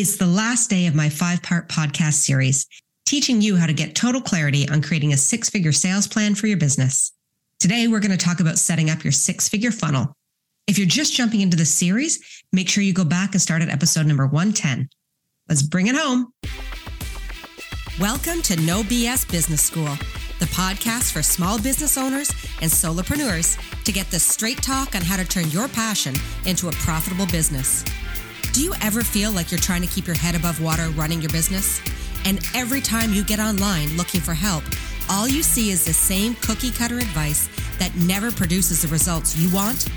It's the last day of my five part podcast series, teaching you how to get total clarity on creating a six figure sales plan for your business. Today, we're going to talk about setting up your six figure funnel. If you're just jumping into the series, make sure you go back and start at episode number 110. Let's bring it home. Welcome to No BS Business School, the podcast for small business owners and solopreneurs to get the straight talk on how to turn your passion into a profitable business. Do you ever feel like you're trying to keep your head above water running your business? And every time you get online looking for help, all you see is the same cookie cutter advice that never produces the results you want?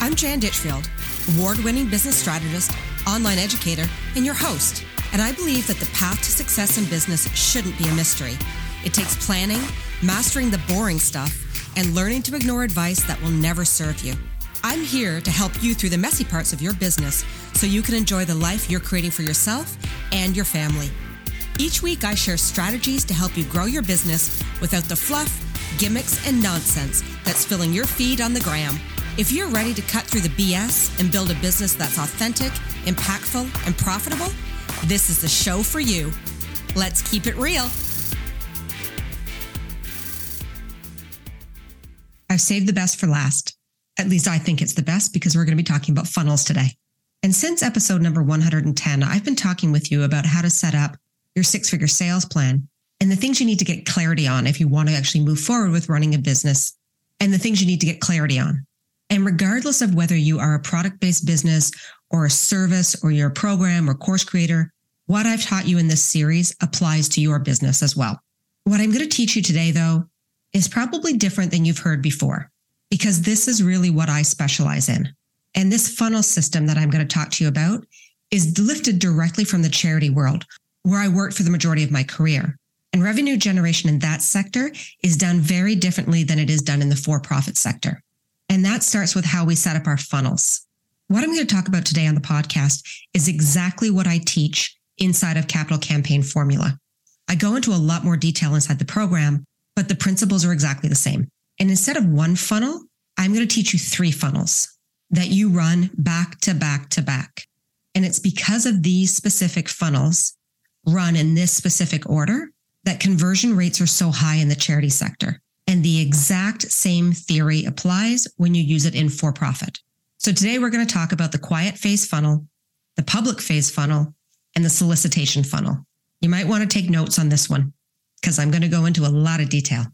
I'm Jan Ditchfield, award winning business strategist, online educator, and your host. And I believe that the path to success in business shouldn't be a mystery. It takes planning, mastering the boring stuff, and learning to ignore advice that will never serve you. I'm here to help you through the messy parts of your business so you can enjoy the life you're creating for yourself and your family. Each week, I share strategies to help you grow your business without the fluff, gimmicks, and nonsense that's filling your feed on the gram. If you're ready to cut through the BS and build a business that's authentic, impactful, and profitable, this is the show for you. Let's keep it real. I've saved the best for last. At least I think it's the best because we're going to be talking about funnels today. And since episode number 110, I've been talking with you about how to set up your six figure sales plan and the things you need to get clarity on if you want to actually move forward with running a business and the things you need to get clarity on. And regardless of whether you are a product based business or a service or you're a program or course creator, what I've taught you in this series applies to your business as well. What I'm going to teach you today, though, is probably different than you've heard before because this is really what I specialize in. And this funnel system that I'm going to talk to you about is lifted directly from the charity world, where I worked for the majority of my career. And revenue generation in that sector is done very differently than it is done in the for profit sector. And that starts with how we set up our funnels. What I'm going to talk about today on the podcast is exactly what I teach inside of Capital Campaign Formula. I go into a lot more detail inside the program, but the principles are exactly the same. And instead of one funnel, I'm going to teach you three funnels that you run back to back to back. And it's because of these specific funnels run in this specific order that conversion rates are so high in the charity sector. And the exact same theory applies when you use it in for profit. So today we're going to talk about the quiet phase funnel, the public phase funnel, and the solicitation funnel. You might want to take notes on this one because I'm going to go into a lot of detail.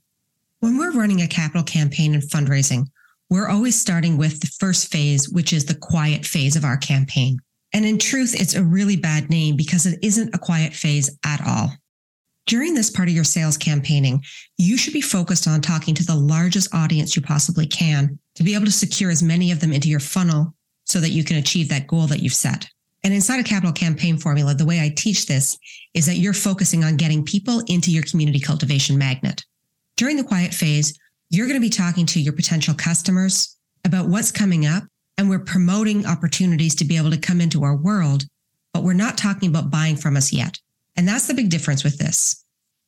When we're running a capital campaign and fundraising, we're always starting with the first phase, which is the quiet phase of our campaign. And in truth, it's a really bad name because it isn't a quiet phase at all. During this part of your sales campaigning, you should be focused on talking to the largest audience you possibly can to be able to secure as many of them into your funnel so that you can achieve that goal that you've set. And inside a capital campaign formula, the way I teach this is that you're focusing on getting people into your community cultivation magnet. During the quiet phase, you're going to be talking to your potential customers about what's coming up. And we're promoting opportunities to be able to come into our world, but we're not talking about buying from us yet. And that's the big difference with this.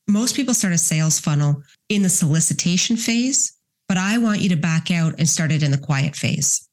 Most people start a sales funnel in the solicitation phase, but I want you to back out and start it in the quiet phase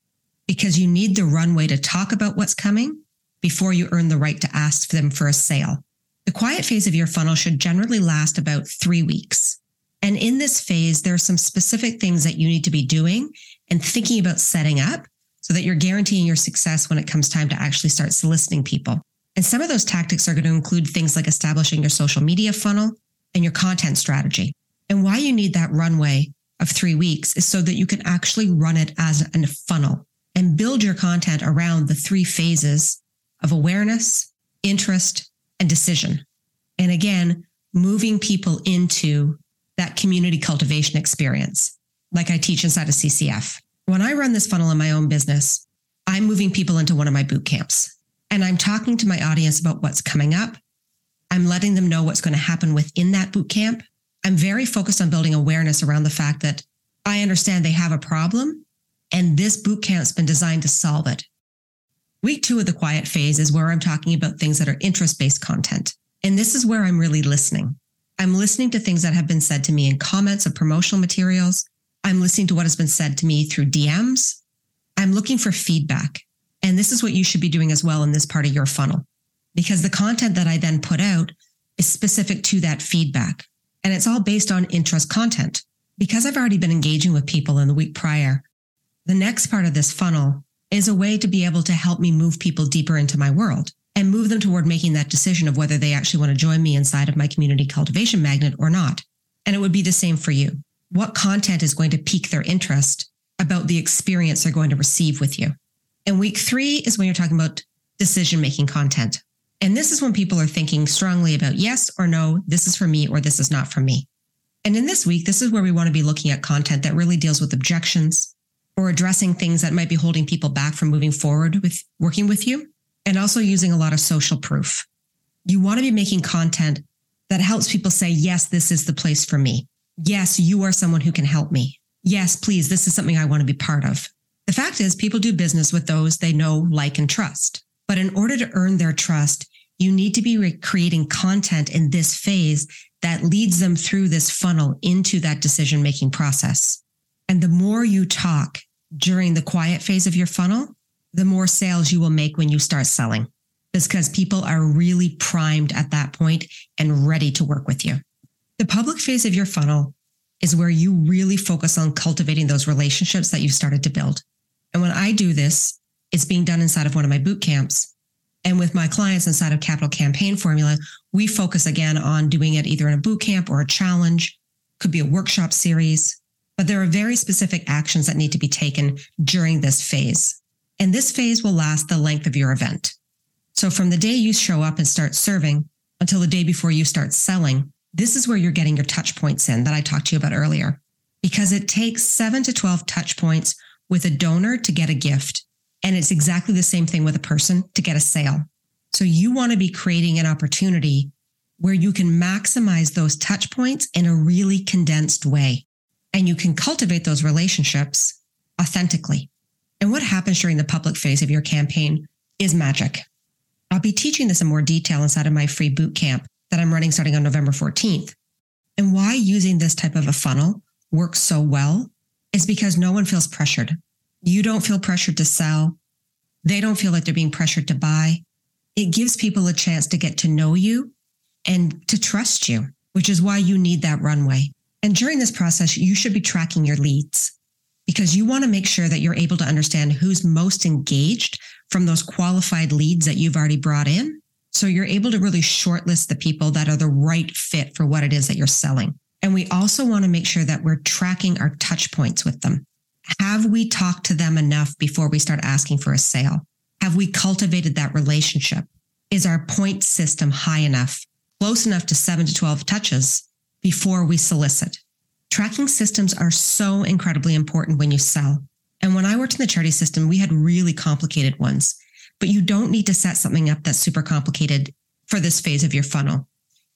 because you need the runway to talk about what's coming before you earn the right to ask them for a sale. The quiet phase of your funnel should generally last about three weeks. And in this phase, there are some specific things that you need to be doing and thinking about setting up so that you're guaranteeing your success when it comes time to actually start soliciting people. And some of those tactics are going to include things like establishing your social media funnel and your content strategy. And why you need that runway of three weeks is so that you can actually run it as a funnel and build your content around the three phases of awareness, interest, and decision. And again, moving people into that community cultivation experience, like I teach inside of CCF. When I run this funnel in my own business, I'm moving people into one of my boot camps and I'm talking to my audience about what's coming up. I'm letting them know what's going to happen within that boot camp. I'm very focused on building awareness around the fact that I understand they have a problem and this boot camp's been designed to solve it. Week two of the quiet phase is where I'm talking about things that are interest based content. And this is where I'm really listening. I'm listening to things that have been said to me in comments of promotional materials. I'm listening to what has been said to me through DMs. I'm looking for feedback. And this is what you should be doing as well in this part of your funnel. because the content that I then put out is specific to that feedback. And it's all based on interest content. Because I've already been engaging with people in the week prior, the next part of this funnel is a way to be able to help me move people deeper into my world and move them toward making that decision of whether they actually want to join me inside of my community cultivation magnet or not. And it would be the same for you. What content is going to pique their interest about the experience they're going to receive with you? And week three is when you're talking about decision making content. And this is when people are thinking strongly about yes or no, this is for me or this is not for me. And in this week, this is where we want to be looking at content that really deals with objections or addressing things that might be holding people back from moving forward with working with you and also using a lot of social proof. You want to be making content that helps people say, yes, this is the place for me. Yes, you are someone who can help me. Yes, please, this is something I want to be part of. The fact is, people do business with those they know, like, and trust. But in order to earn their trust, you need to be re- creating content in this phase that leads them through this funnel into that decision making process. And the more you talk during the quiet phase of your funnel, the more sales you will make when you start selling because people are really primed at that point and ready to work with you. The public phase of your funnel is where you really focus on cultivating those relationships that you've started to build. And when I do this, it's being done inside of one of my boot camps. And with my clients inside of Capital Campaign Formula, we focus again on doing it either in a boot camp or a challenge, could be a workshop series, but there are very specific actions that need to be taken during this phase. And this phase will last the length of your event. So from the day you show up and start serving until the day before you start selling, this is where you're getting your touch points in that I talked to you about earlier. Because it takes seven to 12 touch points with a donor to get a gift. And it's exactly the same thing with a person to get a sale. So you want to be creating an opportunity where you can maximize those touch points in a really condensed way. And you can cultivate those relationships authentically. And what happens during the public phase of your campaign is magic. I'll be teaching this in more detail inside of my free boot camp that I'm running starting on November 14th. And why using this type of a funnel works so well is because no one feels pressured. You don't feel pressured to sell. They don't feel like they're being pressured to buy. It gives people a chance to get to know you and to trust you, which is why you need that runway. And during this process, you should be tracking your leads because you want to make sure that you're able to understand who's most engaged from those qualified leads that you've already brought in. So you're able to really shortlist the people that are the right fit for what it is that you're selling. And we also want to make sure that we're tracking our touch points with them. Have we talked to them enough before we start asking for a sale? Have we cultivated that relationship? Is our point system high enough, close enough to seven to 12 touches before we solicit? Tracking systems are so incredibly important when you sell. And when I worked in the charity system, we had really complicated ones, but you don't need to set something up that's super complicated for this phase of your funnel.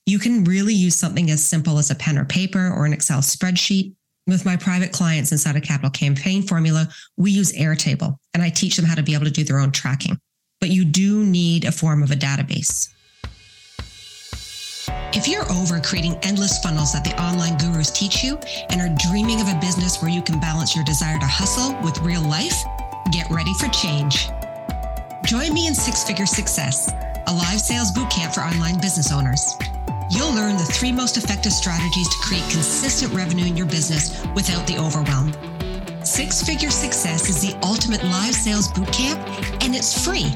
You can really use something as simple as a pen or paper or an Excel spreadsheet. With my private clients inside a capital campaign formula, we use Airtable and I teach them how to be able to do their own tracking. But you do need a form of a database. If you're over creating endless funnels that the online gurus teach you and are dreaming of a business where you can balance your desire to hustle with real life, get ready for change. Join me in Six Figure Success, a live sales bootcamp for online business owners. You'll learn the three most effective strategies to create consistent revenue in your business without the overwhelm. Six Figure Success is the ultimate live sales bootcamp, and it's free.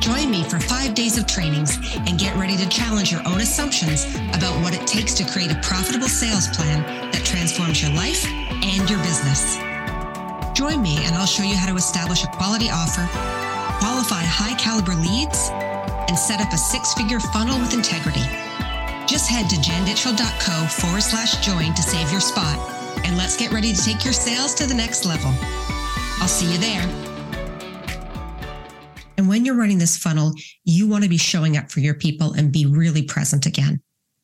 Join me for five days of trainings and get ready to challenge your own assumptions about what it takes to create a profitable sales plan that transforms your life and your business. Join me and I'll show you how to establish a quality offer, qualify high caliber leads, and set up a six figure funnel with integrity. Just head to janditchfield.co forward slash join to save your spot. And let's get ready to take your sales to the next level. I'll see you there. And when you're running this funnel, you want to be showing up for your people and be really present again.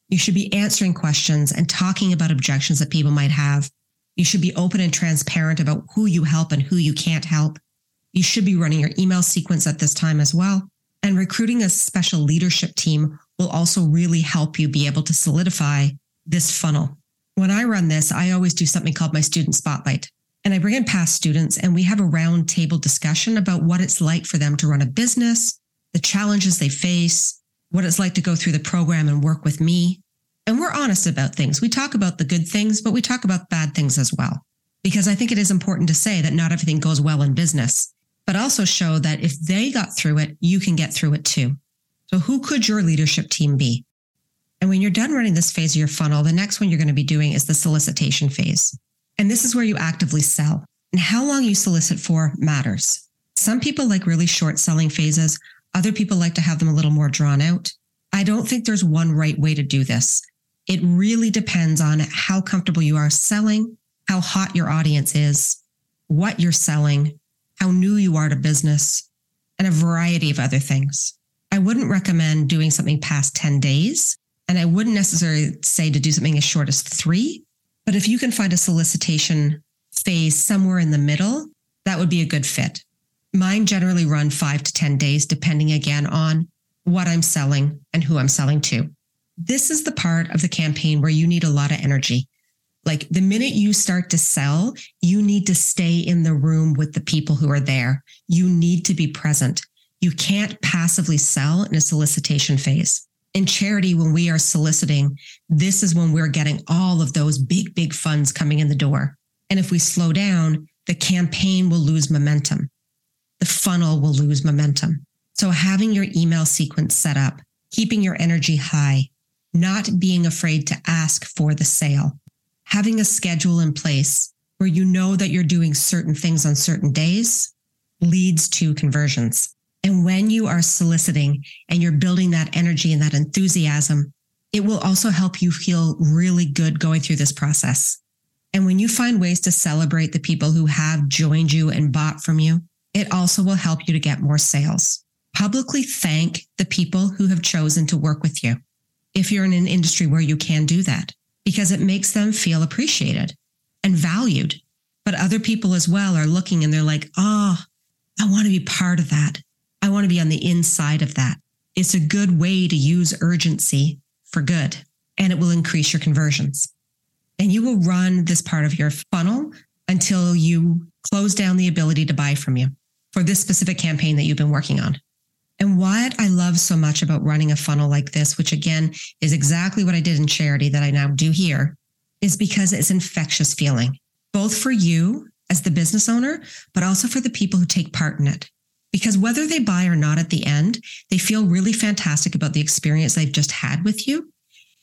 You should be answering questions and talking about objections that people might have. You should be open and transparent about who you help and who you can't help. You should be running your email sequence at this time as well. And recruiting a special leadership team will also really help you be able to solidify this funnel. When I run this, I always do something called my student spotlight. And I bring in past students and we have a roundtable discussion about what it's like for them to run a business, the challenges they face, what it's like to go through the program and work with me. And we're honest about things. We talk about the good things, but we talk about bad things as well. Because I think it is important to say that not everything goes well in business, but also show that if they got through it, you can get through it too. So who could your leadership team be? And when you're done running this phase of your funnel, the next one you're going to be doing is the solicitation phase. And this is where you actively sell. And how long you solicit for matters. Some people like really short selling phases. Other people like to have them a little more drawn out. I don't think there's one right way to do this. It really depends on how comfortable you are selling, how hot your audience is, what you're selling, how new you are to business, and a variety of other things. I wouldn't recommend doing something past 10 days. And I wouldn't necessarily say to do something as short as three. But if you can find a solicitation phase somewhere in the middle, that would be a good fit. Mine generally run five to 10 days, depending again on what I'm selling and who I'm selling to. This is the part of the campaign where you need a lot of energy. Like the minute you start to sell, you need to stay in the room with the people who are there. You need to be present. You can't passively sell in a solicitation phase. In charity, when we are soliciting, this is when we're getting all of those big, big funds coming in the door. And if we slow down, the campaign will lose momentum. The funnel will lose momentum. So having your email sequence set up, keeping your energy high, not being afraid to ask for the sale, having a schedule in place where you know that you're doing certain things on certain days leads to conversions. And when you are soliciting and you're building that energy and that enthusiasm, it will also help you feel really good going through this process. And when you find ways to celebrate the people who have joined you and bought from you, it also will help you to get more sales. Publicly thank the people who have chosen to work with you if you're in an industry where you can do that, because it makes them feel appreciated and valued. But other people as well are looking and they're like, oh, I want to be part of that. I want to be on the inside of that. It's a good way to use urgency for good, and it will increase your conversions. And you will run this part of your funnel until you close down the ability to buy from you for this specific campaign that you've been working on. And what I love so much about running a funnel like this, which again is exactly what I did in charity that I now do here, is because it's infectious feeling, both for you as the business owner, but also for the people who take part in it. Because whether they buy or not at the end, they feel really fantastic about the experience they've just had with you.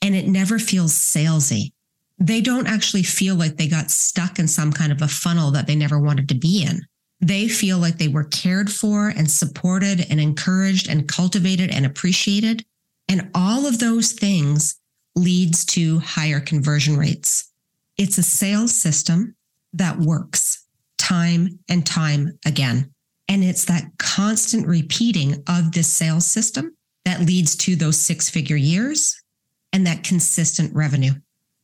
And it never feels salesy. They don't actually feel like they got stuck in some kind of a funnel that they never wanted to be in. They feel like they were cared for and supported and encouraged and cultivated and appreciated. And all of those things leads to higher conversion rates. It's a sales system that works time and time again. And it's that constant repeating of this sales system that leads to those six figure years and that consistent revenue.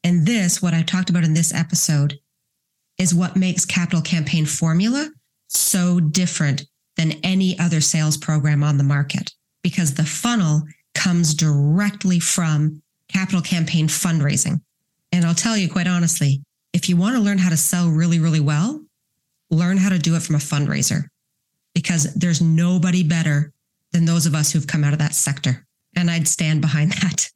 And this, what I talked about in this episode, is what makes Capital Campaign Formula so different than any other sales program on the market because the funnel comes directly from Capital Campaign fundraising. And I'll tell you quite honestly, if you want to learn how to sell really, really well, learn how to do it from a fundraiser because there's nobody better than those of us who've come out of that sector. And I'd stand behind that.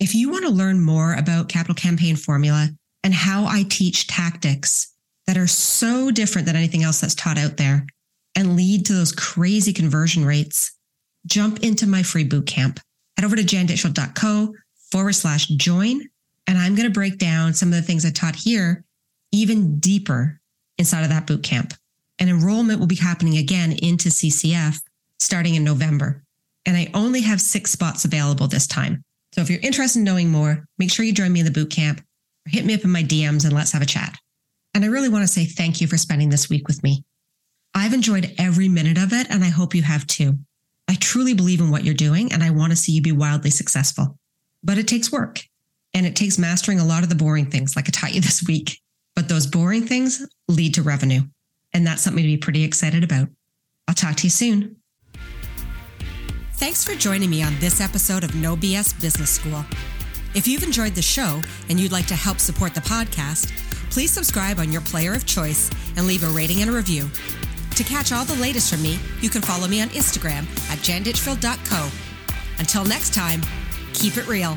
If you want to learn more about capital campaign formula and how I teach tactics that are so different than anything else that's taught out there and lead to those crazy conversion rates, jump into my free boot camp. Head over to janditchfield.co forward slash join. And I'm going to break down some of the things I taught here even deeper inside of that boot camp and enrollment will be happening again into CCF starting in November. And I only have six spots available this time. So if you're interested in knowing more, make sure you join me in the boot camp or hit me up in my DMs and let's have a chat. And I really want to say thank you for spending this week with me. I've enjoyed every minute of it, and I hope you have too. I truly believe in what you're doing, and I want to see you be wildly successful. But it takes work, and it takes mastering a lot of the boring things, like I taught you this week. But those boring things lead to revenue. And that's something to be pretty excited about. I'll talk to you soon. Thanks for joining me on this episode of No BS Business School. If you've enjoyed the show and you'd like to help support the podcast, please subscribe on your player of choice and leave a rating and a review. To catch all the latest from me, you can follow me on Instagram at janditchfield.co. Until next time, keep it real.